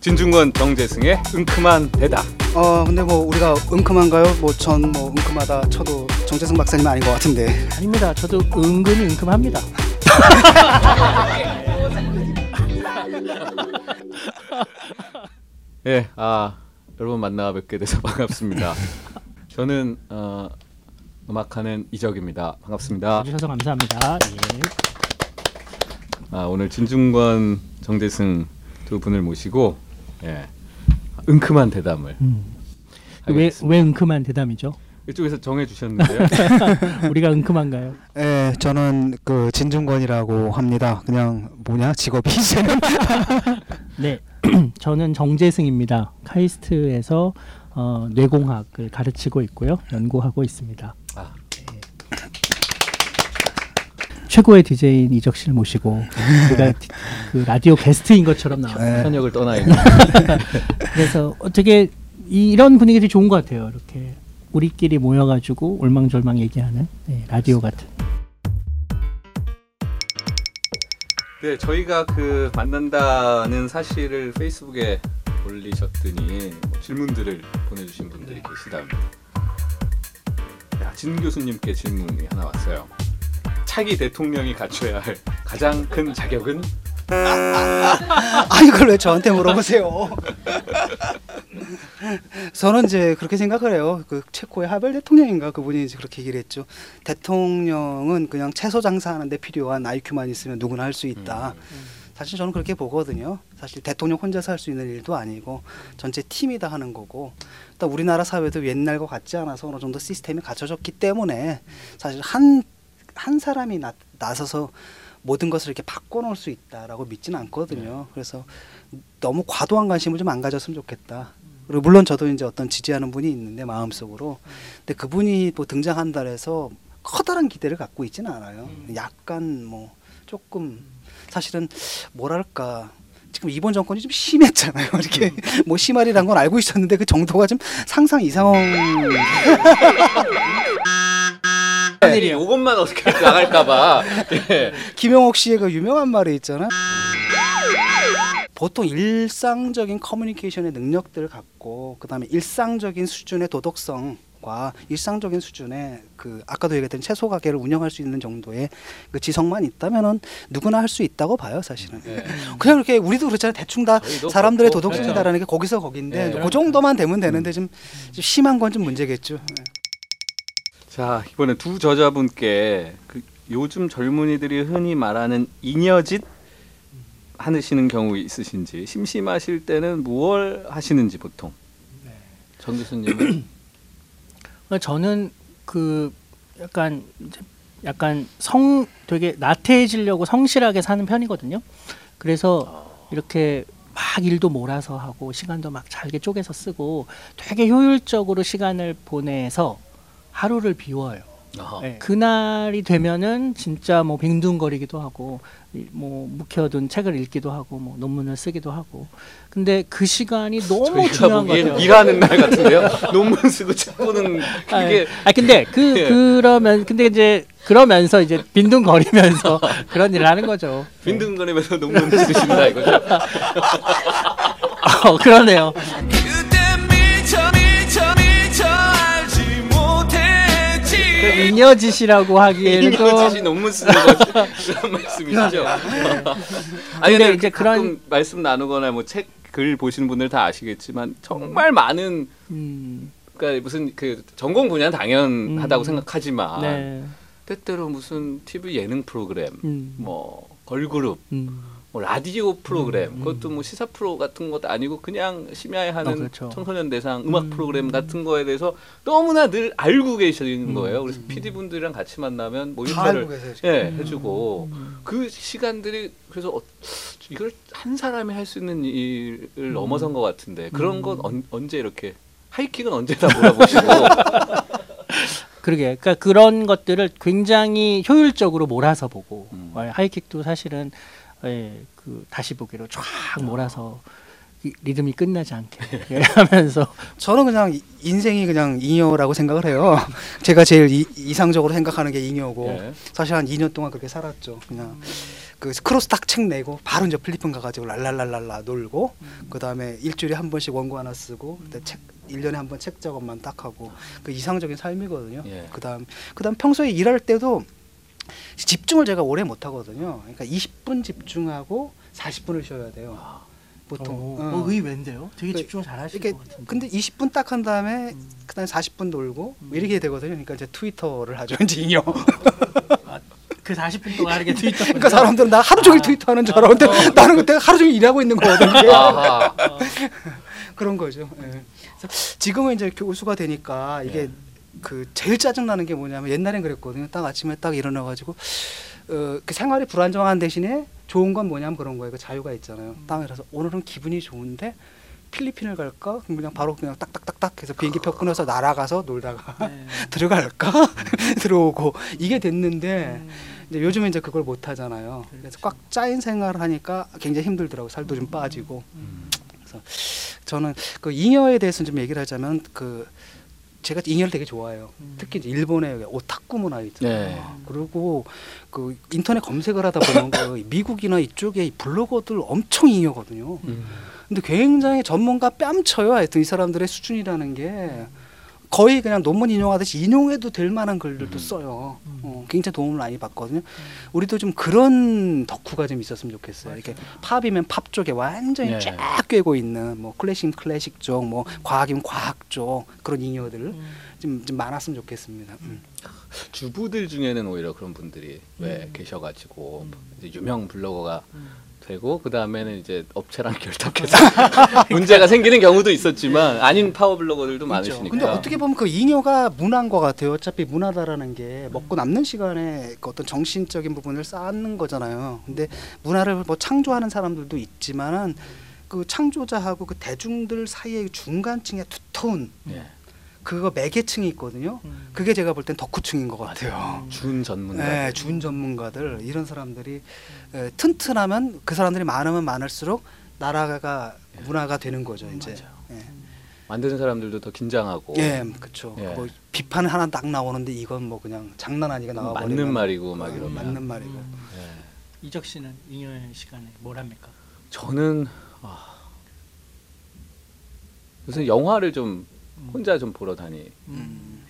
진중권 정재승의 은큼한 대답. 어 근데 뭐 우리가 은큼한가요? 뭐전뭐 은큼하다 쳐도 정재승 박사님 아닌 것 같은데. 아닙니다. 저도 은근히 은큼합니다. 예, 아 여러분 만나 뵙게 돼서 반갑습니다. 저는 어, 음악하는 이적입니다. 반갑습니다. 와주셔서 감사합니다. 예. 아, 오늘 진중권 정재승 두 분을 모시고 예, 은큼한 대담을 음. 왜. 왜 은큼한 대담이죠? 이쪽에서 정해 주셨는데요. 우리가 은큼한가요? 예, 저는 그 진중권이라고 합니다. 그냥 뭐냐 직업이. 네, 저는 정재승입니다. 카이스트에서 어, 뇌공학을 가르치고 있고요, 연구하고 있습니다. 아, 최고의 DJ인 이적 씨를 모시고 우리가 디- 그 라디오 게스트인 것처럼 나왔어요. 예. 현역을 떠나 있는. 그래서 어떻게 이, 이런 분위기 되게 좋은 것 같아요. 이렇게 우리끼리 모여가지고 올망졸망 얘기하는 네, 라디오 같은. 네, 저희가 그 만난다는 사실을 페이스북에 올리셨더니 뭐 질문들을 보내주신 분들이 계시답니다. 야, 진 교수님께 질문이 하나 왔어요. 차기 대통령이 갖춰야 할 가장 큰 자격은? 아 이걸 왜 저한테 물어보세요? 저는 이제 그렇게 생각을 해요. 그 체코의 하벨 대통령인가 그분이 이제 그렇게 얘기를 했죠. 대통령은 그냥 채소 장사하는데 필요한 IQ만 있으면 누구나 할 수 있다. 사실 저는 그렇게 보거든요. 사실 대통령 혼자서 할 수 있는 일도 아니고 전체 팀이 다 하는 거고 또 우리나라 사회도 옛날과 같지 않아서 어느 정도 시스템이 갖춰졌기 때문에 사실 한 한 사람이 나, 나서서 모든 것을 이렇게 바꿔놓을 수 있다라고 믿지는 않거든요. 그래서 너무 과도한 관심을 좀 안 가졌으면 좋겠다. 그리고 물론 저도 이제 어떤 지지하는 분이 있는데 마음속으로 근데 그분이 뭐 등장한다 해서 커다란 기대를 갖고 있지는 않아요. 약간 뭐 조금 사실은 뭐랄까 지금 이번 정권이 좀 심했잖아요. 이렇게 뭐 심하리란 건 알고 있었는데 그 정도가 좀 상상 이상 네, 이것만 어떻게 나갈까봐. 예. 김영옥 씨의 그 유명한 말이 있잖아. 보통 일상적인 커뮤니케이션의 능력들을 갖고 그다음에 일상적인 수준의 도덕성 과 일상적인 수준의 그 아까도 얘기했던 채소 가게를 운영할 수 있는 정도의 그 지성만 있다면은 누구나 할 수 있다고 봐요, 사실은. 예. 그냥 이렇게 우리도 그렇잖아요. 대충 다 사람들의 그렇고, 도덕성이다라는 게 거기서 거긴데 네. 그 정도만 되면 되는데 좀, 좀 심한 건 좀 문제겠죠. 자 이번에 두 저자분께 그 요즘 젊은이들이 흔히 말하는 잉여짓 하시는 경우 있으신지 심심하실 때는 무얼 하시는지 보통? 정 교수님은? 저는 그 약간 약간 성 되게 나태해지려고 성실하게 사는 편이거든요. 그래서 이렇게 막 일도 몰아서 하고 시간도 막 잘게 쪼개서 쓰고 되게 효율적으로 시간을 보내서 하루를 비워요. 네. 그날이 되면은 진짜 뭐 빙둥거리기도 하고 이- 뭐 묵혀둔 책을 읽기도 하고 뭐 논문을 쓰기도 하고 근데 그 시간이 너무 중요한 같아요. 일하는 날 같은데요. 논문 쓰고 책 보는 아, 그게 아 근데 그 예. 그러면 근데 이제 그러면서 이제 빈둥거리면서 그런 일을 하는 거죠. 빈둥거리면서 논문 쓰신다 이거죠. 어, 그러네요. 인여짓이라고 하기에는 좀 이거지 논문 쓰는 그런 말씀이시죠. 아니 근데 근데 이제 그런- 말씀 나누거나 뭐 책 글 보시는 분들 다 아시겠지만 정말 많은 음, 그러니까 무슨 그 전공 분야는 당연하다고 음. 생각하지만 네. 때때로 무슨 TV 예능 프로그램, 음, 뭐 걸그룹, 음, 뭐 라디오 프로그램, 음. 그것도 뭐 시사 프로 같은 것도 아니고 그냥 심야에 하는 어, 그렇죠. 청소년 대상 음악 음. 프로그램 같은 거에 대해서 너무나 늘 알고 계시는 음. 거예요. 그래서 음. PD 분들이랑 같이 만나면 뭐 인사를. 예, 해주고 음. 그 시간들이 그래서 어, 이걸 한 사람이 할 수 있는 일을 음. 넘어선 것 같은데 그런 건 언, 언제 이렇게 하이킥은 언제 다 몰아보시고 그러게. 그러니까 그런 것들을 굉장히 효율적으로 몰아서 보고 음. 어, 하이킥도 사실은 예, 그 다시 보기로 쫙 몰아서 이- 리듬이 끝나지 않게 예, 하면서 저는 그냥 이- 인생이 그냥 잉여라고 생각을 해요. 제가 제일 이, 이상적으로 생각하는 게 잉여고 예. 사실 한 2년 동안 그렇게 살았죠. 그냥 그 크로스 딱 책 내고 바로 이제 필리핀 가가지고 랄랄랄랄라 놀고 그 다음에 일주일에 한 번씩 원고 하나 쓰고 그다음에 책 1년에 한 번 책 작업만 딱 하고 그 이상적인 삶이거든요. 예. 그다음 그다음 평소에 일할 때도 집중을 제가 오래 못 하거든요. 그러니까 20분 집중하고 40분을 쉬어야 돼요. 보통. 어, 어. 어, 의외인데요. 되게 그- 집중을 잘 하실 이렇게 것 같은데. 근데 20분 딱 한 다음에 음. 그다음에 40분 놀고 뭐 이렇게 되거든요. 그러니까 이제 트위터를 하죠. 이제 인형. 그 40분 동안 하게 트위터. 그러니까 사람들은 나 하루 종일 아. 트위터 하는 줄 알았는데 나는 그때 하루 종일 일하고 있는 거거든. 이게. 아하. 그런 거죠. 예. 지금은 이제 교수가 되니까 이게 예. 그 제일 짜증 나는 게 뭐냐면 옛날엔 그랬거든요. 딱 아침에 딱 일어나 가지고 어, 그 생활이 불안정한 대신에 좋은 건 뭐냐면 그런 거예요. 그 자유가 있잖아요. 딱 그래서 오늘은 기분이 좋은데 필리핀을 갈까? 그냥 바로 그냥 딱딱딱딱 해서 비행기 표 끊어서 날아가서 놀다가 네. 들어갈까? 들어오고 이게 됐는데 음. 이제 요즘에 이제 그걸 못 하잖아요. 그래서 꽉 짜인 생활을 하니까 굉장히 힘들더라고. 요 살도 좀 빠지고. 그래서 저는 그 잉여에 대해서 좀 얘기를 하자면 그 제가 잉여를 되게 좋아해요. 음. 특히 이제 일본의 오타쿠 문화 있잖아요. 네. 그리고 그 인터넷 검색을 하다 보면 그 미국이나 이쪽에 이 블로거들 엄청 잉여거든요. 음. 근데 굉장히 전문가 뺨쳐요. 하여튼 이 사람들의 수준이라는 게 거의 그냥 논문 인용하듯이 인용해도 될 만한 글들도 음. 써요. 음. 어, 굉장히 도움을 많이 받거든요. 우리도 좀 그런 덕후가 좀 있었으면 좋겠어요. 이렇게 팝이면 팝 쪽에 완전히 네. 쫙 꿰고 있는 뭐 클래식이면 클래식 쪽, 뭐 과학이면 과학 쪽 그런 음. 좀, 좀 많았으면 좋겠습니다. 음. 주부들 중에는 오히려 그런 분들이 왜 음. 계셔가지고 음. 이제 유명 블로거가 음. 되고 그 다음에는 이제 업체랑 결탁해서 문제가 생기는 경우도 있었지만 아닌 파워 블로거들도 많으시니까. 근데 어떻게 보면 그 잉여가 문화인 것 같아요. 어차피 문화다라는 게 먹고 남는 시간에 그 어떤 정신적인 부분을 쌓는 거잖아요. 근데 문화를 뭐 창조하는 사람들도 있지만은 그 창조자하고 그 대중들 사이의 중간층의 두터운 예. 그거 매개층이 있거든요. 음. 그게 제가 볼 땐 덕후층인 것 같아요. 준 전문가. 네, 준 전문가들 이런 사람들이 에, 튼튼하면 그 사람들이 많으면 많을수록 나라가 문화가 되는 거죠. 이제. 맞아요. 예. 만드는 사람들도 더 긴장하고 예, 그렇죠. 예. 뭐 비판 하나 딱 나오는데 이건 뭐 그냥 장난 아니게 나와 맞는 말이고 막 어, 이러면. 맞는 말이고. 음. 예. 이적 씨는 잉여의 시간에 뭘 합니까? 저는 아, 요새 영화를 좀 혼자 좀 보러 다니고요. 음.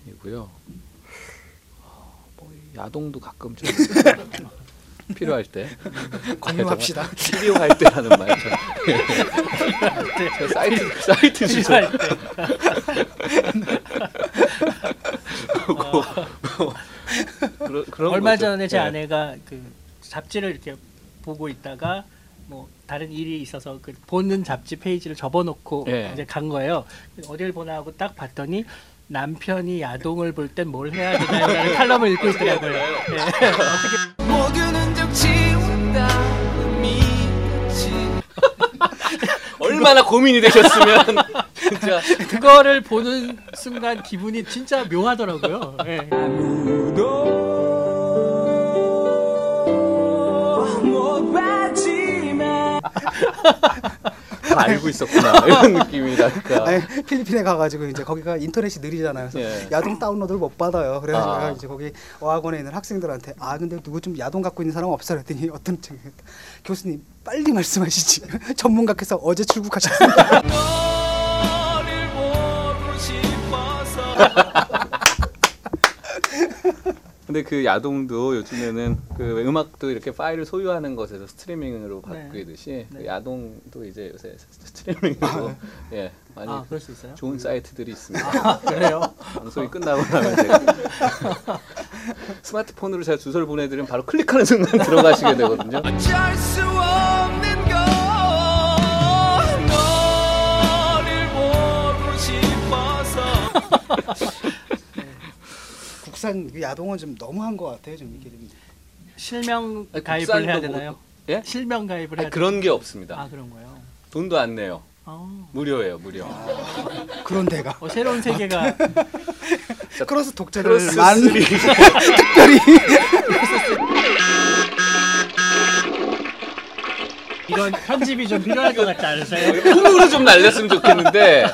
아, 뭐 야동도 가끔 좀 필요할 때 공유합시다. 필요할 때라는 말. 저 사이트 사이트 주소. 그런 얼마. 전에 제 예. 아내가 그 잡지를 이렇게 보고 있다가 뭐 다른 일이 있어서 그 보는 잡지 페이지를 접어놓고 예. 이제 간 거예요. 어딜 보나 하고 딱 봤더니 남편이 야동을 볼 땐 뭘 해야 되나요라는 칼럼을 읽고 있더라고요. 예. 모든 흔적 지운다 의미지 얼마나 고민이 되셨으면 진짜 그거를 보는 순간 기분이 진짜 묘하더라고요. 예. 못 봤지만 다 알고 있었구나 이런 느낌이랄까. 아니, 필리핀에 가가지고 이제 거기가 인터넷이 느리잖아요. 그래서 예. 야동 다운로드를 못 받아요. 그래서 아. 제가 이제 거기 어학원에 있는 학생들한테 아 근데 누구 좀 야동 갖고 있는 사람 없어 그랬더니 어떤 층 교수님 빨리 말씀하시지 전문가께서 어제 출국하셨습니다. 근데 그 야동도 요즘에는 그 음악도 이렇게 파일을 소유하는 것에서 스트리밍으로 네. 바뀌듯이 그 네. 야동도 이제 요새 스트리밍으로 예 많이 아 그럴 수 있어요? 좋은 사이트들이 있습니다. 아, 그래요? 방송이 끝나고 나면 제가 스마트폰으로 제가 주소를 보내드리면 바로 클릭하는 순간 들어가시게 되거든요. 국산 그 야동은 좀 너무한 것 같아요. 좀 이게 좀. 실명 아니, 가입을 국산도 해야 뭐- 되나요? 예? 실명 가입을 해야 아니, 그런 게 없습니다. 아 그런 거요. 돈도 안 내요. 아, 무료예요, 무료. 그런 데가. 어, 새로운 세계가 크로스 독재를 크로스 만 쓰리. 이런 편집이 좀 필요할 것 같지 않으세요? 콩으로 좀 날렸으면 좋겠는데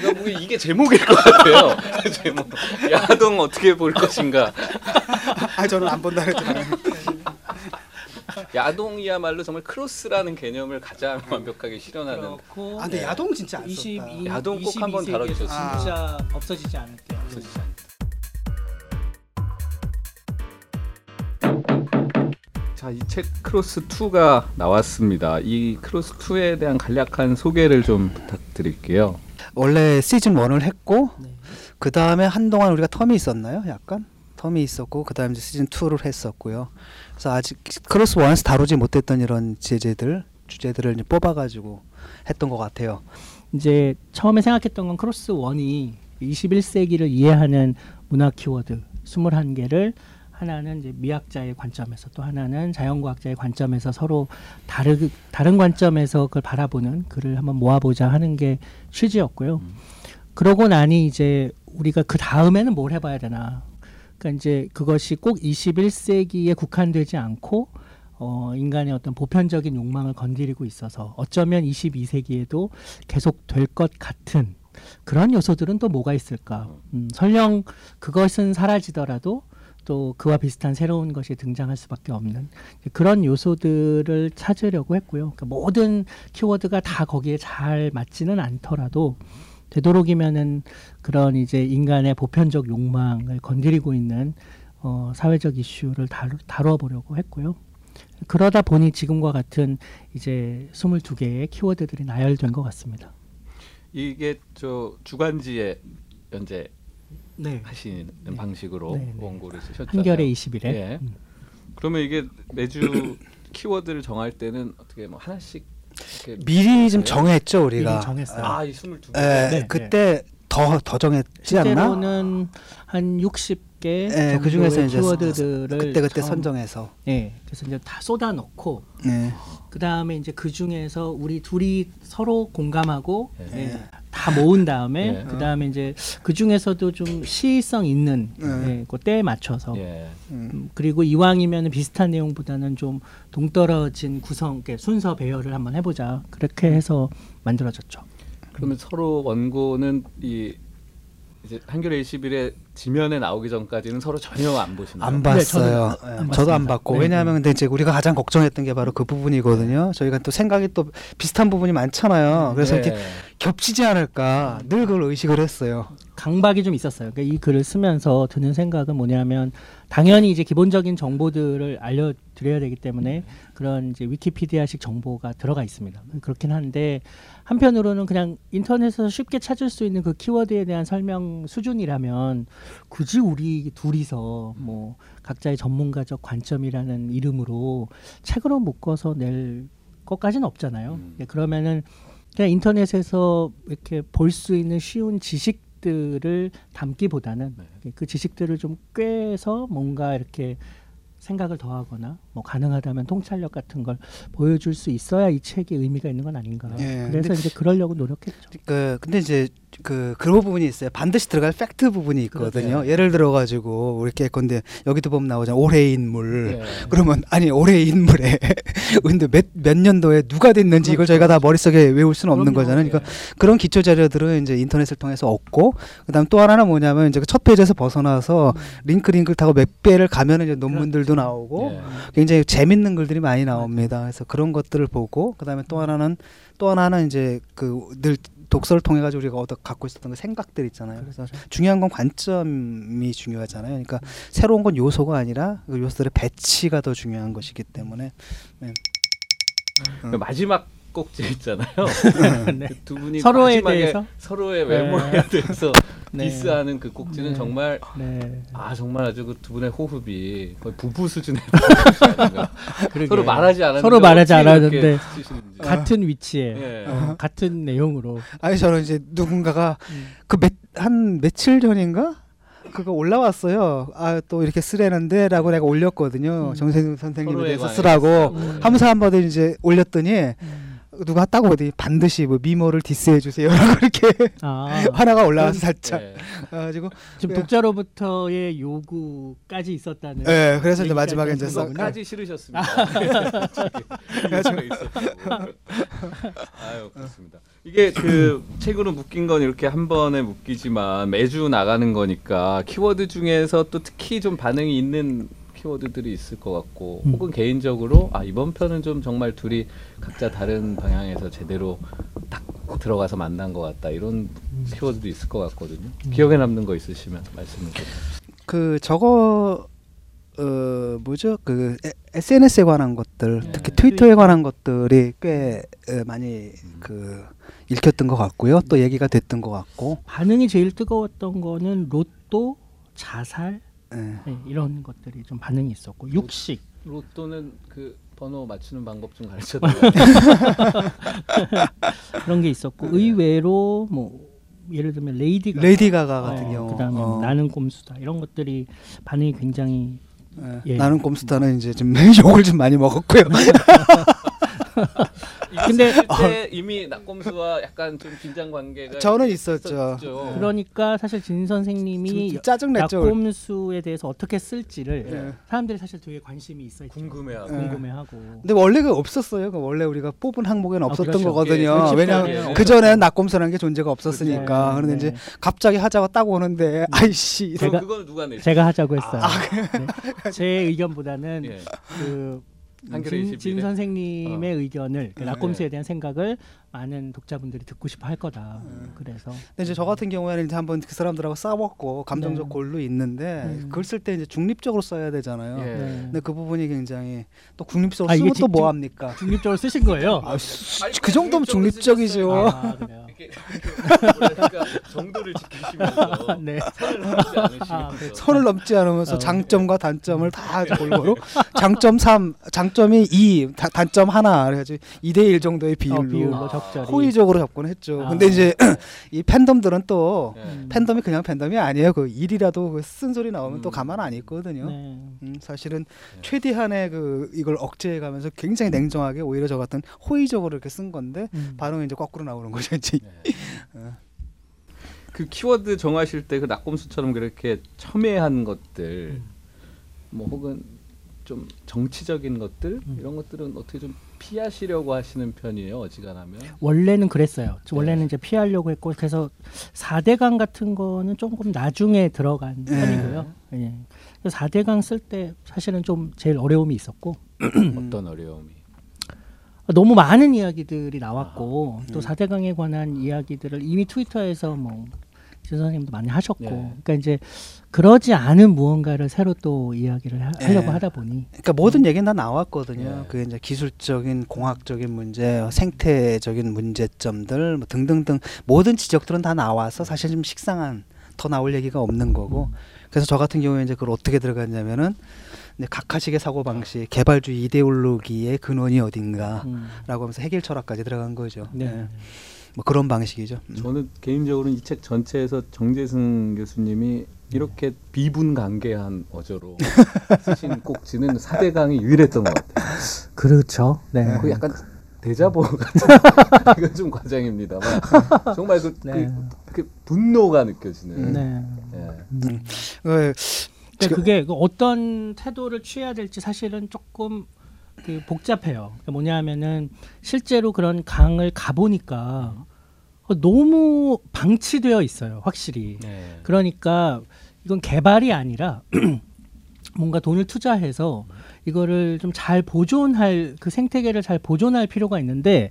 제가 보기 이게 제목일 것 같아요. 제목. 야동 어떻게 볼 것인가. 아 저는 안 본다 그랬잖아요. 야동이야말로 정말 크로스라는 개념을 가장 완벽하게 실현하는 그렇고 아, 근데 네. 야동 진짜 안 22, 썼다. 야동 꼭 한번 22세기에서 다뤄주셨으면 진짜 없어지지 않을게요. 없어지지 않- 자, 이 책 크로스 2가 나왔습니다. 이 크로스 2에 대한 간략한 소개를 좀 부탁드릴게요. 원래 시즌 1을 했고 네. 그 다음에 한동안 우리가 term이 있었나요? 약간 term이 있었고 그 다음에 시즌 2를 했었고요. 그래서 아직 크로스 1에서 다루지 못했던 이런 제재들 주제들을 뽑아가지고 했던 것 같아요. 이제 처음에 생각했던 건 크로스 원이 21세기를 이해하는 문화 키워드 21개를 하나는 이제 미학자의 관점에서 또 하나는 자연과학자의 관점에서 서로 다르, 다른 관점에서 그걸 바라보는 글을 한번 모아보자 하는 게 취지였고요. 음. 그러고 나니 이제 우리가 그 다음에는 뭘 해봐야 되나. 그러니까 이제 그것이 꼭 21세기에 국한되지 않고 어, 인간의 어떤 보편적인 욕망을 건드리고 있어서 어쩌면 22세기에도 계속 될 것 같은 그런 요소들은 또 뭐가 있을까? 음, 설령 그것은 사라지더라도 또 그와 비슷한 새로운 것이 등장할 수밖에 없는 그런 요소들을 찾으려고 했고요. 그러니까 모든 키워드가 다 거기에 잘 맞지는 않더라도 되도록이면은 그런 이제 인간의 보편적 욕망을 건드리고 있는 어, 사회적 이슈를 다루, 다뤄 보려고 했고요. 그러다 보니 지금과 같은 이제 22개의 키워드들이 나열된 것 같습니다. 이게 저 주간지에 연재 네. 하시는 네. 방식으로 네, 네. 원고를 쓰셨잖아요. 한결에 20일에 예. 음. 그러면 이게 매주 키워드를 정할 때는 어떻게 뭐 하나씩 미리 좀 네. 정했죠 우리가. 미리 정했어요. 아, 이 22개. 에, 네, 그때 더더 정했지 않나? 실제로는 한 60개 예, 그 중에서 이제 키워드들을 그때 그때 선정해서. 예, 그래서 이제 다 쏟아 넣고 네. 그 다음에 이제 그 중에서 우리 둘이 서로 공감하고 예. 예, 다 모은 다음에 예. 그 다음에 이제 그 중에서도 좀 시의성 있는 예. 예, 그 때에 맞춰서 예. 음. 음, 그리고 이왕이면 비슷한 내용보다는 좀 동떨어진 구성, 이렇게 순서 배열을 한번 해보자 그렇게 해서 만들어졌죠. 그러면 서로 원고는 이 이제 한겨레 21에 지면에 나오기 전까지는 서로 전혀 안 보시나요? 안 네, 봤어요. 저도 예, 안 저도 안. 봤고 네, 왜냐하면 근데 이제 우리가 가장 걱정했던 게 바로 그 부분이거든요. 저희가 또 생각이 또 비슷한 부분이 많잖아요. 그래서 네. 이렇게 겹치지 않을까 늘 그걸 의식을 했어요. 강박이 좀 있었어요. 그러니까 이 글을 쓰면서 드는 생각은 뭐냐면 당연히 이제 기본적인 정보들을 알려드려야 되기 때문에 그런 이제 위키피디아식 정보가 들어가 있습니다. 그렇긴 한데 한편으로는 그냥 인터넷에서 쉽게 찾을 수 있는 그 키워드에 대한 설명 수준이라면 굳이 우리 둘이서 뭐 각자의 전문가적 관점이라는 이름으로 책으로 묶어서 낼 것까지는 없잖아요. 음. 예, 그러면은 그냥 인터넷에서 이렇게 볼 수 있는 쉬운 지식 들을 담기보다는 네. 그 지식들을 좀 꿰서 뭔가 이렇게 생각을 더하거나 뭐 가능하다면 통찰력 같은 걸 보여줄 수 있어야 이 책이 의미가 있는 건 아닌가. 예, 그래서 이제 그러려고 노력했죠. 그 근데 이제 그 그런 부분이 있어요. 반드시 들어갈 팩트 부분이 있거든요. 그렇죠. 예를 들어 가지고 우리 건데 여기도 보면 나오잖아. 올해 인물. 예. 그러면 아니 올해 인물에 근데 몇, 몇 년도에 누가 됐는지 이걸 저희가 다 머릿속에 외울 수는 없는 그럼요. 거잖아요. 그러니까 그런 기초 자료들은 이제 인터넷을 통해서 얻고 그다음 또 하나는 뭐냐면 이제 그첫 페이지에서 벗어나서 링크 링크를 타고 몇 배를 가면은 이제 논문들도 나오고 예. 굉장히 재밌는 글들이 많이 나옵니다. 그래서 그런 것들을 보고 그다음에 또 하나는 또 하나는 이제 그 늘 독서를 통해 가지고 우리가 얻어 갖고 있었던 그 생각들 있잖아요. 그래서 중요한 건 관점이 중요하잖아요. 그러니까 새로운 건 요소가 아니라 그 요소들의 배치가 더 중요한 것이기 때문에 그 마지막 꼭지 있잖아요. 네. 그두 분이 서로에 마지막에 대해서? 서로의 네. 외모에 대해서 네. 디스하는 그 꼭지는 네. 정말 네. 아 정말 아주 그 두 분의 호흡이 거의 부부 수준의. 서로 말하지 않았는데 서로 말하지 않았는데 쓰시는지. 같은 위치에 예. 어, 같은 내용으로 아니 저는 이제 누군가가 음. 그한 며칠 전인가 그거 올라왔어요. 아 또 이렇게 쓰려는데라고 내가 올렸거든요. 음. 정세준 선생님에 대해서 쓰라고 음. 하면서 한번 이제 올렸더니 음. 누가 딱 어디 반드시 뭐 미모를 디스해 주세요라고 이렇게 아, 하나가 올라와서 살짝 예. 그래가지고 지금 예. 독자로부터의 요구까지 있었다는. 예, 그래서 이제 마지막에 이제. 그거까지 싫으셨습니다. 이유가 있었다고. 아유 그렇습니다. 이게 그 책으로 묶인 건 이렇게 한 번에 묶이지만 매주 나가는 거니까 키워드 중에서 또 특히 좀 반응이 있는 키워드들이 있을 것 같고 음. 혹은 개인적으로 아 이번 편은 좀 정말 둘이 각자 다른 방향에서 제대로 딱 들어가서 만난 것 같다 이런 키워드도 있을 것 같거든요. 기억에 남는 거 있으시면 말씀해 주세요. 그 저거 어 뭐죠 그 에- SNS에 관한 것들 네. 특히 트위터에 관한 것들이 꽤 어, 많이 그 읽혔던 것 같고요 또 얘기가 됐던 것 같고 반응이 제일 뜨거웠던 거는 로또, 자살 예. 네, 이런 것들이 좀 반응이 있었고 육식 로또는 그 번호 맞추는 방법 좀 가르쳐 달라요. 그런 게 있었고 네. 의외로 뭐 예를 들면 레이디 가가 레이디 가가 같은 어, 경우 그다음에 어, 나는 꼼수다 이런 것들이 반응이 굉장히 예. 예. 나는 꼼수다는 이제 좀 욕을 좀 많이 먹었고요 근데- 근데 이미 낙곰수와 약간 좀 긴장 관계가 저는 있었죠. 있었죠. 그러니까 사실 진 선생님이 좀 짜증냈죠 낙곰수에 대해서 어떻게 쓸지를 예. 사람들이 사실 되게 관심이 있어 있죠. 궁금해하고 예. 궁금해하고 근데 원래 그 없었어요. 그 원래 우리가 뽑은 항목에는 아, 없었던 그렇죠. 거거든요. 예, 왜냐하면 솔직하게. 그 전에는 낙곰수라는 게 존재가 없었으니까. 네, 그런데 네. 이제 갑자기 하자고 딱 오는데 아이씨. 제가- 그건 누가 내죠? 제가 하자고 했어요. 아, 네. 제 의견보다는 예. 그 진, 21에? 진 선생님의 의견을 그 네. 낙곰수에 대한 생각을 많은 독자분들이 듣고 싶어 할 거다. 음. 그래서 근데 이제 저 같은 경우에는 이제 한번 그 사람들하고 싸웠고 감정적 네. 골로 있는데 음. 그걸 쓸 때 이제 중립적으로 써야 되잖아요. 예. 네. 근데 그 부분이 굉장히 또 중립적으로 아, 쓰면 또 직- 뭐 합니까? 중립적으로 쓰신 거예요. 아, 수- 아니, 그 정도면 중립적이죠. 아, 이렇게 뭐랄까 정도를 지키시면서 네. 선을 넘지 않으시면서 아, 그렇죠. 선을 넘지 않으면서 어. 장점과 단점을 다 골고루 장점 3, 장점이 2, 다- 단점 하나 그래가지고 2대 1 정도의 어, 비율로 비율로 적절히. 호의적으로 접근했죠. 아. 근데 이제 이 팬덤들은 또 예. 음. 팬덤이 그냥 팬덤이 아니에요. 그 일이라도 그 쓴소리 나오면 또 음. 가만 안 있거든요. 네. 음, 사실은 네. 최대한의 그 이걸 억제해 가면서 굉장히 냉정하게 오히려 저 같은 호의적으로 이렇게 쓴 건데 음. 반응이 이제 거꾸로 나오는 거죠. 이제. 네. 그 키워드 정하실 때 그 낙곰수처럼 그렇게 첨예한 것들 음. 뭐 혹은 좀 정치적인 것들 음. 이런 것들은 어떻게 좀 피하시려고 하시는 편이에요 어지간하면 원래는 그랬어요. 저 네. 원래는 이제 피하려고 했고 그래서 4대강 같은 거는 조금 나중에 들어간 네. 편이고요. 예. 4대강 쓸 때 사실은 좀 제일 어려움이 있었고 음. 어떤 어려움이 너무 많은 이야기들이 나왔고 아, 또 음. 4대강에 관한 이야기들을 이미 트위터에서 뭐진 선생님도 많이 하셨고 네. 그러니까 이제 그러지 않은 무언가를 새로 또 이야기를 하, 예. 려고 하다 보니 그러니까 모든 얘기는 다 나왔거든요. 예. 그게 이제 기술적인, 공학적인 문제, 생태적인 문제점들 뭐 등등등 모든 지적들은 다 나와서 사실 좀 식상한 더 나올 얘기가 없는 거고. 그래서 저 같은 경우에 이제 그걸 어떻게 들어갔냐면은 이제 각하식의 사고 방식, 개발주의 이데올로기의 근원이 어딘가라고 음. 하면서 해결 철학까지 들어간 거죠. 네. 예. 뭐 그런 방식이죠. 음. 저는 개인적으로는 이 책 전체에서 정재승 교수님이 이렇게 비분 관계한 어조로 쓰신 꼭지는 4대강이 유일했던 것 같아요. 그렇죠. 네. 그 약간 대자보 같은 이건 좀 과장입니다만 정말 그, 네. 그, 그 분노가 느껴지는 음. 네. 예. 어, 근데 지금- 그게 그 어떤 태도를 취해야 될지 사실은 조금 그 복잡해요. 그러니까 뭐냐면은 실제로 그런 강을 가보니까 어, 너무 방치되어 있어요. 확실히. 네. 그러니까 이건 개발이 아니라 뭔가 돈을 투자해서 이거를 좀 잘 보존할 그 생태계를 잘 보존할 필요가 있는데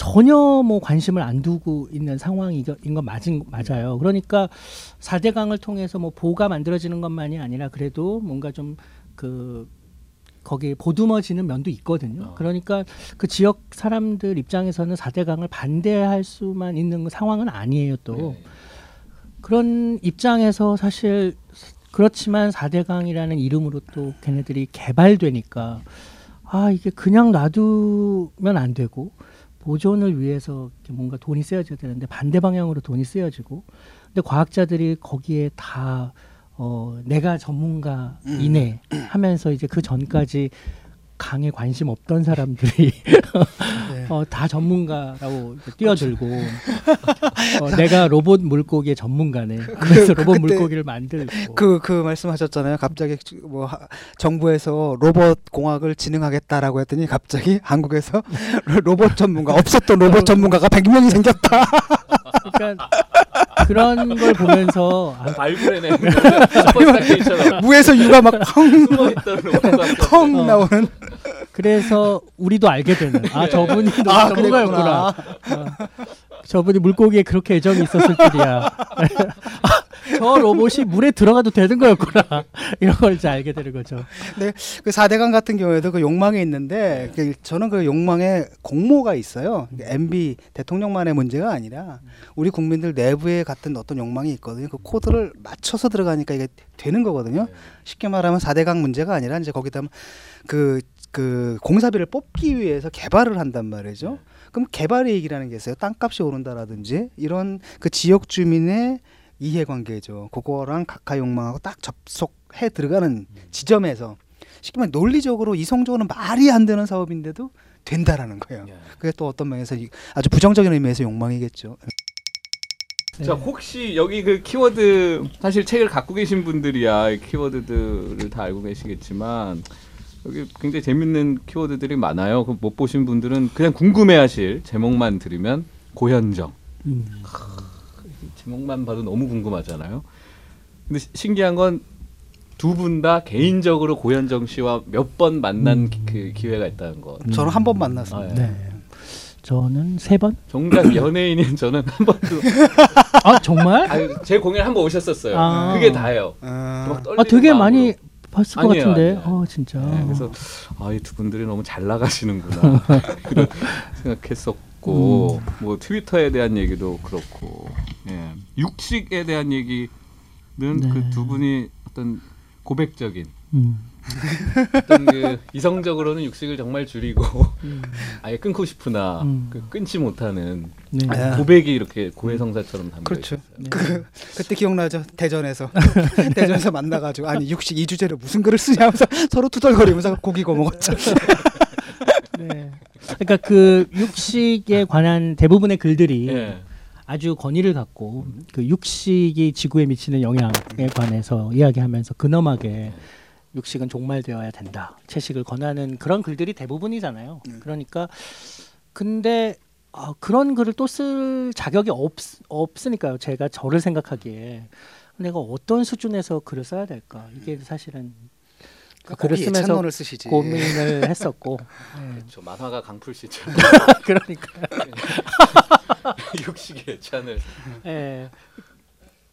전혀 뭐 관심을 안 두고 있는 상황인 건 맞은 맞아요. 그러니까 4대강을 통해서 뭐 보가 만들어지는 것만이 아니라 그래도 뭔가 좀그 거기에 보듬어지는 면도 있거든요. 어. 그러니까 그 지역 사람들 입장에서는 4대강을 반대할 수만 있는 상황은 아니에요. 또 네. 그런 입장에서 사실 그렇지만 4대강이라는 이름으로 또 걔네들이 개발되니까 아 이게 그냥 놔두면 안 되고 보존을 위해서 뭔가 돈이 쓰여져야 되는데 반대 방향으로 돈이 쓰여지고 근데 과학자들이 거기에 다 어, 내가 전문가이네 하면서 이제 그 전까지 강에 관심 없던 사람들이 네. 어, 다 전문가라고 뛰어들고 어, 내가 로봇 물고기의 전문가네. 그래서 로봇 그때 물고기를 만들고 그, 그 말씀하셨잖아요. 갑자기 뭐 하- 정부에서 로봇 공학을 진흥하겠다라고 했더니 갑자기 한국에서 로봇 전문가 없었던 로봇 전문가가 100명이 생겼다. 그러니까 그런 걸 보면서 아, 발굴해내 슈퍼스타 K처럼 무에서 유가 펑 어. 나오는 그래서 우리도 알게 되는 아 네. 저분이 아, 전문가였구나. 그랬구나. 어, 저분이 물고기에 그렇게 애정이 있었을 줄이야. 아, 저 로봇이 물에 들어가도 되는 거였구나. 이런 걸 이제 알게 되는 거죠. 그 4대강 같은 경우에도 그 욕망에 있는데 그 저는 그 욕망에 공모가 있어요. MB 대통령만의 문제가 아니라 우리 국민들 내부에 같은 어떤 욕망이 있거든요. 그 코드를 맞춰서 들어가니까 이게 되는 거거든요. 쉽게 말하면 4대강 문제가 아니라 이제 거기다 그, 그 공사비를 뽑기 위해서 개발을 한단 말이죠. 그럼 개발 이익이라는 게 있어요. 땅값이 오른다라든지 이런 그 지역 주민의 이해관계죠. 그거랑 각하 욕망하고 딱 접속해 들어가는 지점에서 쉽게 말해 논리적으로 이성적으로는 말이 안 되는 사업인데도 된다라는 거예요. 예. 그게 또 어떤 면에서 이- 아주 부정적인 의미에서 욕망이겠죠. 네. 자 혹시 여기 그 키워드 사실 책을 갖고 계신 분들이야 이 키워드들을 다 알고 계시겠지만 여기 굉장히 재밌는 키워드들이 많아요. 그 못 보신 분들은 그냥 궁금해하실 제목만 들으면 고현정 음. 제목만 봐도 너무 궁금하잖아요. 근데 시- 신기한 건 두 분 다 개인적으로 고현정 씨와 몇 번 만난 음. 기, 그 기회가 있다는 거. 음. 저는 한 번 만났습니다. 아, 예. 네. 저는 세 번? 정작 연예인인 저는 한 번도 아 정말? 아유, 제 공연 한 번 오셨었어요. 아. 그게 다예요. 아 떨리는 되게 마음으로. 많이 봤을 것 아니에요, 같은데. 아니에요. 아 진짜. 네, 그래서 아, 이 두 분들이 너무 잘 나가시는구나 그런 생각했었고 뭐 트위터에 대한 얘기도 그렇고 예. 육식에 대한 얘기는 네. 그두 분이 어떤 고백적인 음. 어떤 그 이성적으로는 육식을 정말 줄이고 음. 아예 끊고 싶으나 음. 그 끊지 못하는 네. 아, 고백이 이렇게 고해성사처럼 담겨 그렇죠. 있었어요. 네. 그 그때 기억나죠? 대전에서 대전에서 만나가지고 아니 육식 이 주제로 무슨 글을 쓰냐면서 서로 투덜거리면서 고기 구워 먹었죠. 네. 그러니까 그 육식에 관한 대부분의 글들이 예. 아주 권위를 갖고 그 육식이 지구에 미치는 영향에 관해서 이야기하면서 근엄하게 육식은 종말되어야 된다. 채식을 권하는 그런 글들이 대부분이잖아요. 음. 그러니까 근데 아, 그런 글을 또 쓸 자격이 없, 없으니까요. 제가 저를 생각하기에 내가 어떤 수준에서 글을 써야 될까? 이게 사실은 그 글을 쓰면서. 고민을 했었고 네. 저 만화가 강풀 씨처럼 그러니까 육식의 애찬을 예.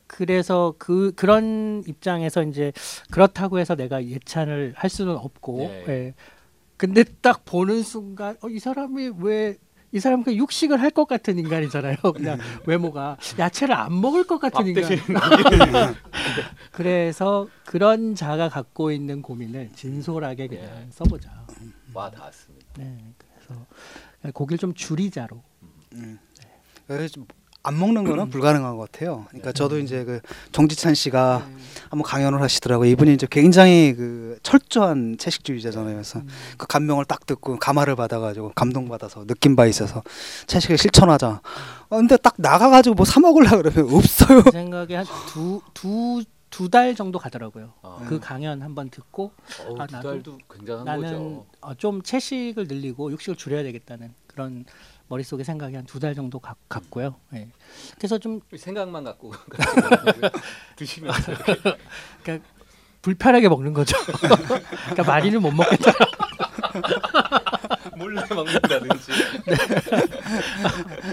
그래서 그 그런 입장에서 이제 그렇다고 해서 내가 예찬을 할 수는 없고 예. 예. 근데 딱 보는 순간 어, 이 사람이 왜 이 사람은 그냥 육식을 할 것 같은 인간이잖아요. 그냥 외모가 야채를 안 먹을 것 같은 밥 인간. 대신 그래서 그런 자가 갖고 있는 고민을 진솔하게 그냥 예. 써보자. 와 닿았습니다. 네, 그래서 고기를 좀 줄이자로. 그래서 좀안 먹는 거는 불가능한 것 같아요. 그러니까 저도 이제 그 정지찬 씨가 한번 강연을 하시더라고요. 이분이 이제 굉장히 그 철저한 채식주의자잖아요. 그래서 그 감명을 딱 듣고 감화를 받아가지고 감동받아서 느낀 바 있어서 채식을 실천하자. 어, 근데 딱 나가가지고 뭐 사 먹으려 그러면 없어요. 제 생각에 한두두 두 달 정도 가더라고요. 아. 그 강연 한번 듣고 어우, 아, 두 나도- 달도 굉장한 나는 거죠. 어, 좀 채식을 늘리고 육식을 줄여야 되겠다는 그런 머릿속에 생각이 한 두 달 정도 가, 갔고요. 예. 그래서 좀 생각만 갖고 드시면서 그러니까 불편하게 먹는 거죠. 그러니까 많이는 못 먹겠다. 몰래 먹는다든지.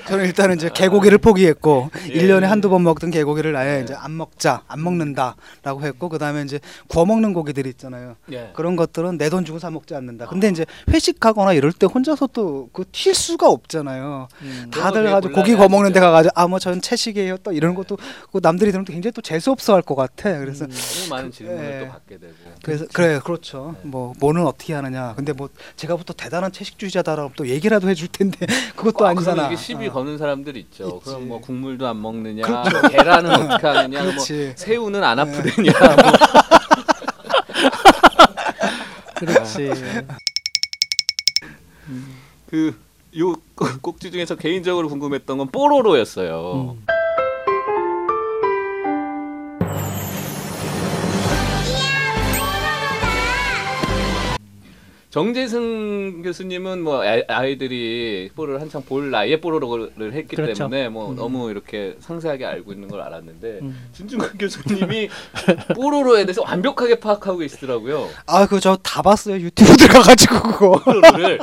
저는 일단은 이제 개고기를 포기했고 예. 일 1년에 한두 번 먹던 개고기를 아예 이제 안 먹자, 안 먹는다라고 했고 그다음에 이제 구워 먹는 고기들 있잖아요. 예. 그런 것들은 내 돈 주고 사 먹지 않는다. 근데 이제 회식하거나 이럴 때 혼자서 또 그 튈 수가 없잖아요. 음, 다들 가지고 고기 구워 먹는 데 하시죠. 가가지고 아 뭐 저는 채식이에요 또 이런 것도 그 남들이 들으면 또 굉장히 또 재수 없어 할 것 같아. 그래서 음. 많은 질문을 예. 또 받게 되고. 그래서 그래 그렇죠. 뭐 뭐는 어떻게 하느냐. 근데 뭐 제가 부터 대단한 채식주의자다라고 또 얘기라도 해줄 텐데 그것도 아, 아니잖아. 이게 시비 어. 거는 사람들 있죠. 있지. 그럼 뭐 국물도 안 먹느냐, 계란은 어떻게 하느냐, 뭐 그렇지. 새우는 안 아프느냐. 뭐. 그렇지. 그 요 꼭지 중에서 개인적으로 궁금했던 건 뽀로로였어요. 음. 정재승 교수님은 뭐 아- 아이들이 뽀로를 한창 볼 나이에 뽀로로를 했기 그렇죠. 때문에 뭐 음. 너무 이렇게 상세하게 알고 있는 걸 알았는데 음. 진중권 교수님이 뽀로로에 대해서 완벽하게 파악하고 계시더라고요. 아 그거 저 다 봤어요 유튜브 들어가가지고 그거 뽀로로를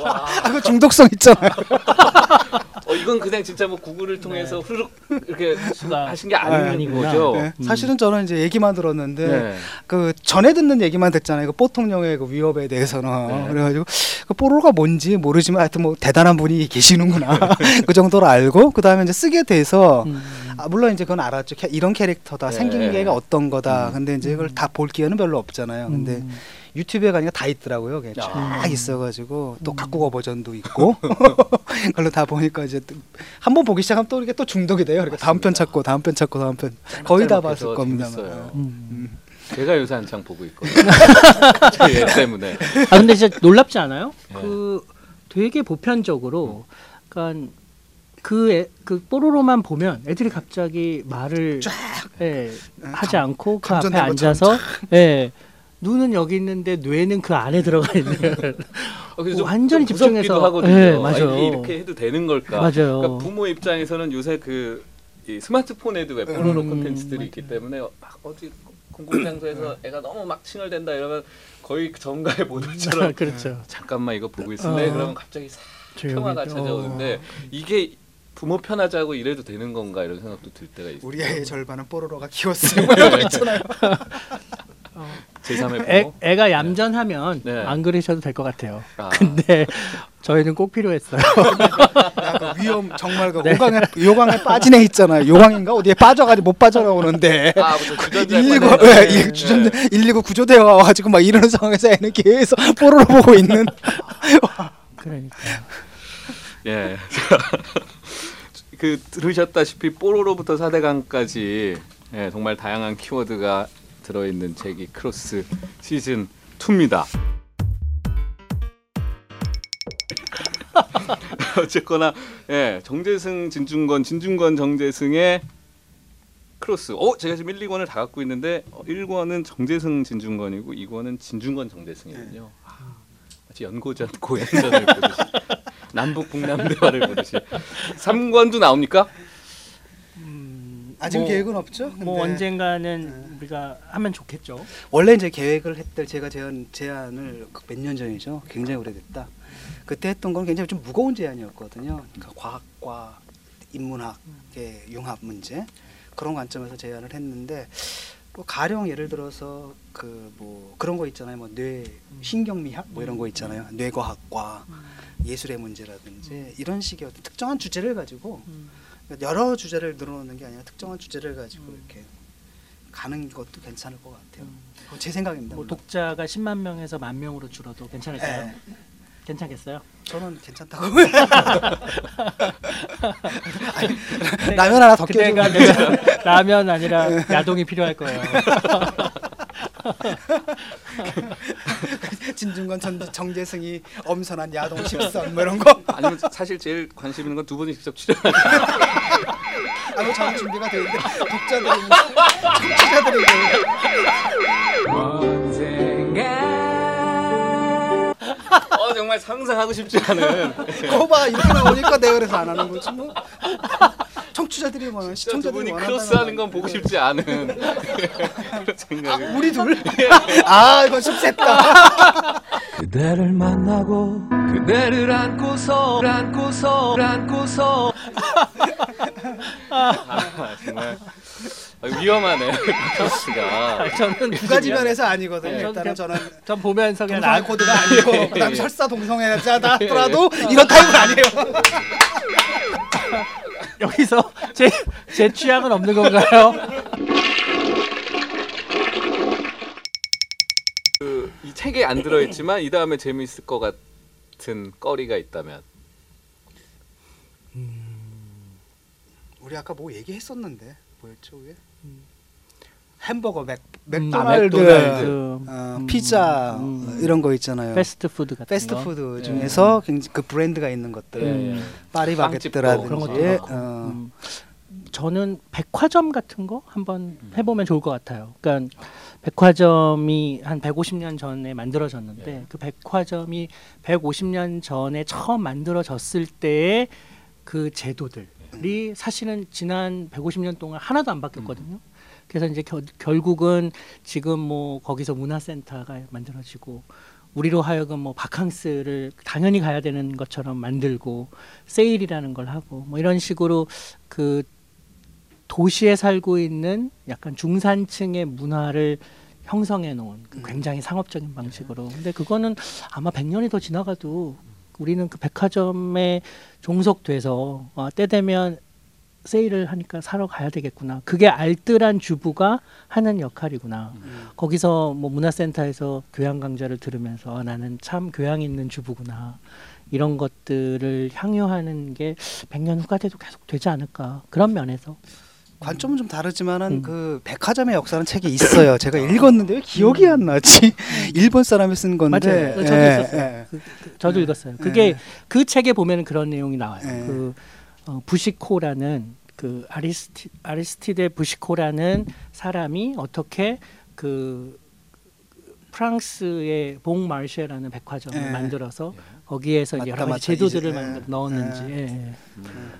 와, 아, 그거 중독성 있잖아요. 어, 이건 그냥 진짜 뭐 구글을 통해서 후루룩 이렇게 수가 하신 게 아닌. 거죠. 네, 사실은 저는 이제 얘기만 들었는데 네. 그 전에 듣는 얘기만 듣잖아요. 그 뽀통령의 그 위협에 대해서는 네. 그래가지고 그 뽀로로가 뭔지 모르지만 하여튼 뭐 대단한 분이 계시는구나 그 정도로 알고 그 다음에 이제 쓰게 돼서 음. 아, 물론 이제 그건 알았죠. 캐- 이런 캐릭터다 네. 생긴 게가 어떤 거다. 음. 근데 이제 이걸 다 볼 기회는 별로 없잖아요. 근데 음. 유튜브에 가니까 다 있더라고요. 아. 쫙 있어가지고 또 음. 각국어 버전도 있고 그걸로 다 보니까 이제 한 번 보기 시작하면 또 이렇게 또 중독이 돼요. 그러니까 다음 편 찾고 다음 편 찾고 다음 편 거의 다 봤을 겁니다. 재밌어요. 음. 제가 요새 한창 보고 있거든요. 얘 때문에. 아 근데 진짜 놀랍지 않아요? 네. 그 되게 보편적으로 그러니까 그, 애, 그 뽀로로만 보면 애들이 갑자기 말을 예, 하지 않고 그 앞에 앉아서 예, 눈은 여기 있는데 뇌는 그 안에 들어가 있는 어, 그래서 완전히 집중해서- 하거든요. 네, 아, 맞아요. 이게 이렇게 해도 되는 걸까? 맞아요. 그러니까 부모 입장에서는 요새 그이 스마트폰에도 왜 뽀로로 음, 콘텐츠들이 맞아요. 있기 때문에 막 어디 공공장소에서 애가 너무 막 칭얼댄다 이러면 거의 그 정가의 모델처럼 그렇죠. 잠깐만 이거 보고 있을래? 어. 그러면 갑자기 싹 평화가 또. 찾아오는데 이게 부모 편하자고 이래도 되는 건가 이런 생각도 들 때가 있어요. 우리 아이의 절반은 뽀로로가 키웠어요. 뭐 이런 거 있잖아요. 제3의 애. 애가 얌전하면 네. 안 그러셔도 될 것 같아요. 아. 근데 저희는 꼭 필요했어요. 약간 위험 정말 그 요강에 요강에 빠진 애 있잖아요. 요강인가 어디에 빠져가지고 못 빠져나오는데. 아, 무슨 주전자 119, 관련된- 예, 네. 이 주전 119 구조대가 와가지고 막 이러는 상황에서 애는 계속 뽀로로 보고 있는. 그러니까. 예. 그 들으셨다시피 뽀로로부터 사대강까지 예, 정말 다양한 키워드가 들어있는 책이 크로스 시즌 2입니다. 어쨌거나 예, 정재승, 진중권, 진중권, 정재승의 크로스. 어, 제가 지금 1, 2권을 다 갖고 있는데 어, 1권은 정재승, 진중권이고 2권은 진중권, 정재승이거든요. 아, 마치 연고전, 고연전을 보듯이 남북 북남 대화를 보듯이 3권도 나옵니까? 아직 뭐- 계획은 없죠. 뭐 언젠가는 우리가 하면 좋겠죠. 원래 이제 계획을 했을 제가 제안 제안을 그몇년 전이죠. 굉장히 오래됐다. 그때 했던 건 굉장히 좀 무거운 제안이었거든요. 그러니까 과학과 인문학의 융합 문제 그런 관점에서 제안을 했는데 뭐 가령 예를 들어서 그 뭐 그런 거 있잖아요. 뭐 뇌 신경미학 뭐 이런 거 있잖아요. 뇌과학과 예술의 문제라든지 이런 식의 어떤 특정한 주제를 가지고 그러니까 여러 주제를 늘어놓는 게 아니라 특정한 주제를 가지고 이렇게 가는 것도 괜찮을 것 같아요. 그건 제 생각입니다. 뭐. 독자가 10만 명에서 만 명으로 줄어도 괜찮을까요? 예. 괜찮겠어요? 저는 괜찮다고. 아니, 라면 하나 더. 그때가 괜찮- 라면 아니라 야동이 필요할 거예요. 진중권 전 정재승이 엄선한 야동 십선 뭐 이런 거. 아니면 사실 제일 관심 있는 건 두 분이 직접 출연하는 아무 저는 준비가 돼 있는데 독자들이 청취자들이 어 정말 상상하고 싶지 않은 거봐 이렇게 나오니까 내가 그래서 안 하는 거지 뭐. 청취자들이 뭐두 시청자들이 분이 원한다는 크로스하는 건 거. 보고 싶지 않은 그런 생각이 우리 둘? 아 이거 좀 셌다. 그대를 만나고 그대를 안고서 안고서 안고서 아, 정말 아, 위험하네 크로스가 저는 두 가지 면에서 아니거든요. 네. 일단은 저는 전 보면서 그냥 동성애 나, 코드가 아니고 그다음에 설사 동성애자더라도 이런 타입은 아니에요. 여기서 제, 제 취향은 없는 건가요? 그, 이 책에 안 들어있지만 이 다음에 재미있을 것 같은 거리가 있다면 우리 아까 뭐 얘기했었는데 뭐였죠 그게? 햄버거 맥 음, 맥도날드, 맥도날드. 어, 음, 피자 음. 이런 거 있잖아요. 패스트푸드 같은 거. 패스트푸드 네. 중에서 굉장히 그 브랜드가 있는 것들 예, 예. 파리 많고. 어, 음. 저는 백화점 같은 거 한번 해보면 좋을 것 같아요. 그러니까 백화점이 한 150년 전에 만들어졌는데 예. 그 백화점이 150년 전에 처음 만들어졌을 때의 그 제도들이 사실은 지난 150년 동안 하나도 안 바뀌었거든요. 그래서 이제 겨, 결국은 지금 뭐 거기서 문화센터가 만들어지고 우리로 하여금 뭐 바캉스를 당연히 가야 되는 것처럼 만들고 세일이라는 걸 하고 뭐 이런 식으로 그 도시에 살고 있는 약간 중산층의 문화를 형성해 놓은 그 굉장히 상업적인 방식으로. 근데 그거는 아마 100년이 더 지나가도 우리는 그 백화점에 종속돼서 어, 때 되면 세일을 하니까 사러 가야 되겠구나. 그게 알뜰한 주부가 하는 역할이구나. 거기서 뭐 문화센터에서 교양 강좌를 들으면서 아, 나는 참 교양 있는 주부구나. 이런 것들을 향유하는 게 100년 후가 돼도 계속 되지 않을까. 그런 면에서. 관점은 좀 다르지만은 음. 그 백화점의 역사는 책에 있어요. 제가 읽었는데 왜 기억이 안 나지? 일본 사람이 쓴 건데. 맞아요. 저도 예, 있었어요. 예. 그, 그, 저도 읽었어요. 그게 예. 그 책에 보면 그런 내용이 나와요. 예. 그 어, 부시코라는 그 아리스티 아리스티데 부시코라는 사람이 어떻게 그 프랑스의 봉 마르쉐라는 백화점을 예. 만들어서 거기에서 맞다, 여러 가지 맞다. 제도들을 이제, 예. 넣었는지 예. 예, 예.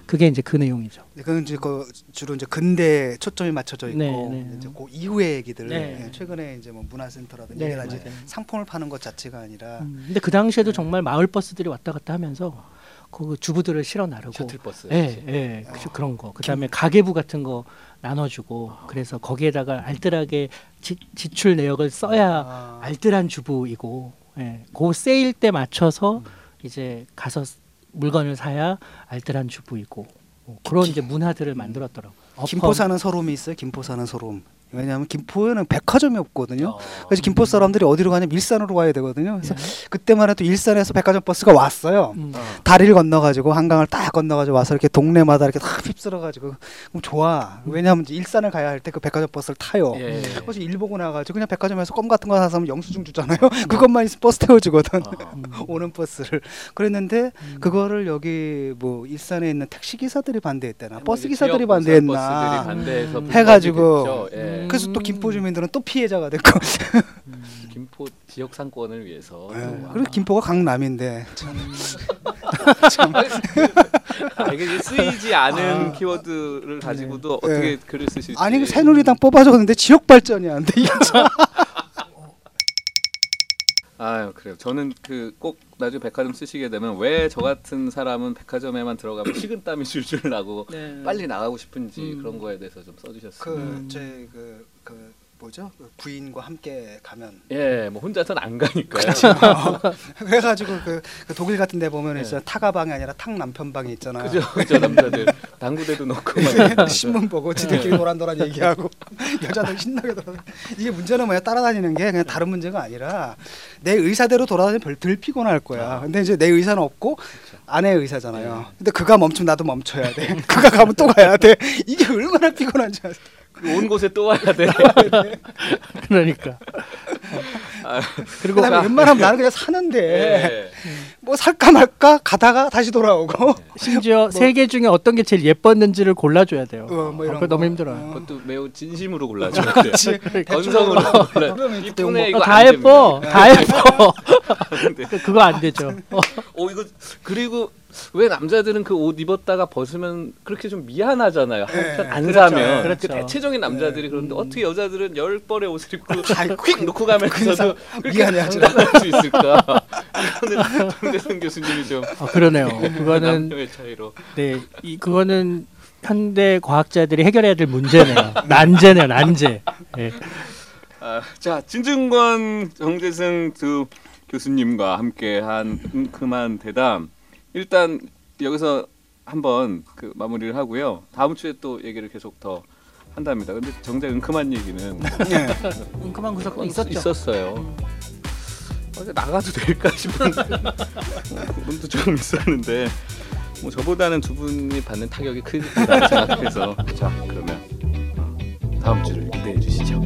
그게 이제 그 내용이죠. 그건 이제 그 주로 이제 근대 초점이 맞춰져 있고 네, 네. 이제 그 이후의 얘기들 네. 예, 최근에 이제 뭐 문화센터라든지 네, 이제 맞아요. 상품을 파는 것 자체가 아니라 음, 근데 그 당시에도 정말 마을 버스들이 왔다 갔다 하면서 그 주부들을 실어 나르고 셔틀버스. 예, 예, 그, 그런 거. 그다음에 가계부 같은 거 나눠주고 그래서 거기에다가 알뜰하게 지, 지출 내역을 써야 아, 알뜰한 주부이고, 예, 그 세일 때 맞춰서 이제 가서 물건을 사야 알뜰한 주부이고 뭐 그런 이제 문화들을 만들었더라고. 요 김포 사는 소름이 있어요. 김포 사는 소름. 왜냐하면 김포에는 백화점이 없거든요. 어. 그래서 김포 사람들이 어디로 가냐면 일산으로 가야 되거든요. 그래서 예. 그때만 해도 일산에서 백화점 버스가 왔어요. 음. 다리를 건너가지고 한강을 딱 건너가지고 와서 이렇게 동네마다 이렇게 다 휩쓸어가지고 그럼 좋아. 왜냐하면 일산을 가야 할 때 그 백화점 버스를 타요. 예. 그래서 일 보고 나가지고 그냥 백화점에서 껌 같은 거 사서 영수증 주잖아요. 그것만 있으면 버스 태워주거든. 어. 오는 버스를. 그랬는데 음. 그거를 여기 뭐 일산에 있는 택시 기사들이 반대했대나 뭐 버스 기사들이 반대했나. 해가지고. 그래서 또 김포 주민들은 또 피해자가 됐고. 김포 지역 상권을 위해서 예. 또 그리고 김포가 강남인데 아, 이게 이제 쓰이지 않은 아. 키워드를 가지고도 네. 어떻게 예. 글을 쓰실지 아니 그 새누리당 뽑아줬는데 지역 발전이 안 돼. 이게 참. 아 그래요. 저는 그 꼭 나중에 백화점 쓰시게 되면 왜 저 같은 사람은 백화점에만 들어가면 식은땀이 줄줄 나고 네. 빨리 나가고 싶은지 음. 그런 거에 대해서 좀 써주셨어요. 그 제 그 그 뭐죠? 그 부인과 함께 가면 예, 뭐 혼자서는 안 가니까요. 그래가지고 그, 그 독일 같은 데 보면 네. 있어 타가 방이 아니라 탁 남편 방이 있잖아. 그죠, 그죠 남자들 당구대도 놓고 막 신문 보고 지들끼리 노란노란 얘기하고 여자들 신나게 돌아. 이게 문제는 뭐야 따라다니는 게 그냥 다른 문제가 아니라 내 의사대로 돌아다니면 별덜 피곤할 거야. 근데 이제 내 의사는 없고 아내의 의사잖아요. 근데 그가 멈추면 나도 멈춰야 돼. 그가 가면 또 가야 돼. 이게 얼마나 피곤한지 아세요? 온 곳에 또 와야 돼. 그러니까. 아, 그리고 그다음에 웬만하면 나는 그냥 사는데 예. 뭐 살까 말까 가다가 다시 돌아오고 심지어 세개 중에 어떤 게 제일 예뻤는지를 골라줘야 돼요. 어, 뭐 이런 그거 너무 거. 힘들어요. 어. 그것도 매우 진심으로 골라줘야 돼요. 그렇지. 건성으로 골라. 이쁘네 이거 어, 안다 예뻐, 됩니다. 다 예뻐. 근데 그- 그거 안 되죠. 어, 어 이거 그리고 왜 남자들은 그 옷 입었다가 벗으면 그렇게 좀 미안하잖아요. 한편 안 그렇죠. 사면 그렇죠. 그 대체적인 남자들이 그런데 음. 어떻게 여자들은 열 벌의 옷을 입고 휙 놓고 가면서도 그렇게 미안해 하지. 장난할 수 있을까? 이거는 정대승 교수님이 좀 어, 그러네요. 그거는 남녀의 차이로 네, 이 그거는 현대 과학자들이 해결해야 될 문제네요. 난제네요, 난제. 예. 아, 자 진중권 정재승 두 교수님과 함께한 은큼한 대담 일단 여기서 한번 그 마무리를 하고요 다음 주에 또 얘기를 계속 더 한답니다 근데 정작 은큼한 얘기는 예. 그만 구석도 그건 있었죠. 있었어요 어, 나가도 될까 싶은 부분도 좀 있었는데 뭐 저보다는 두 분이 받는 타격이 크다고 생각해서 자 그러면 어, 다음 주를 기대해 주시죠.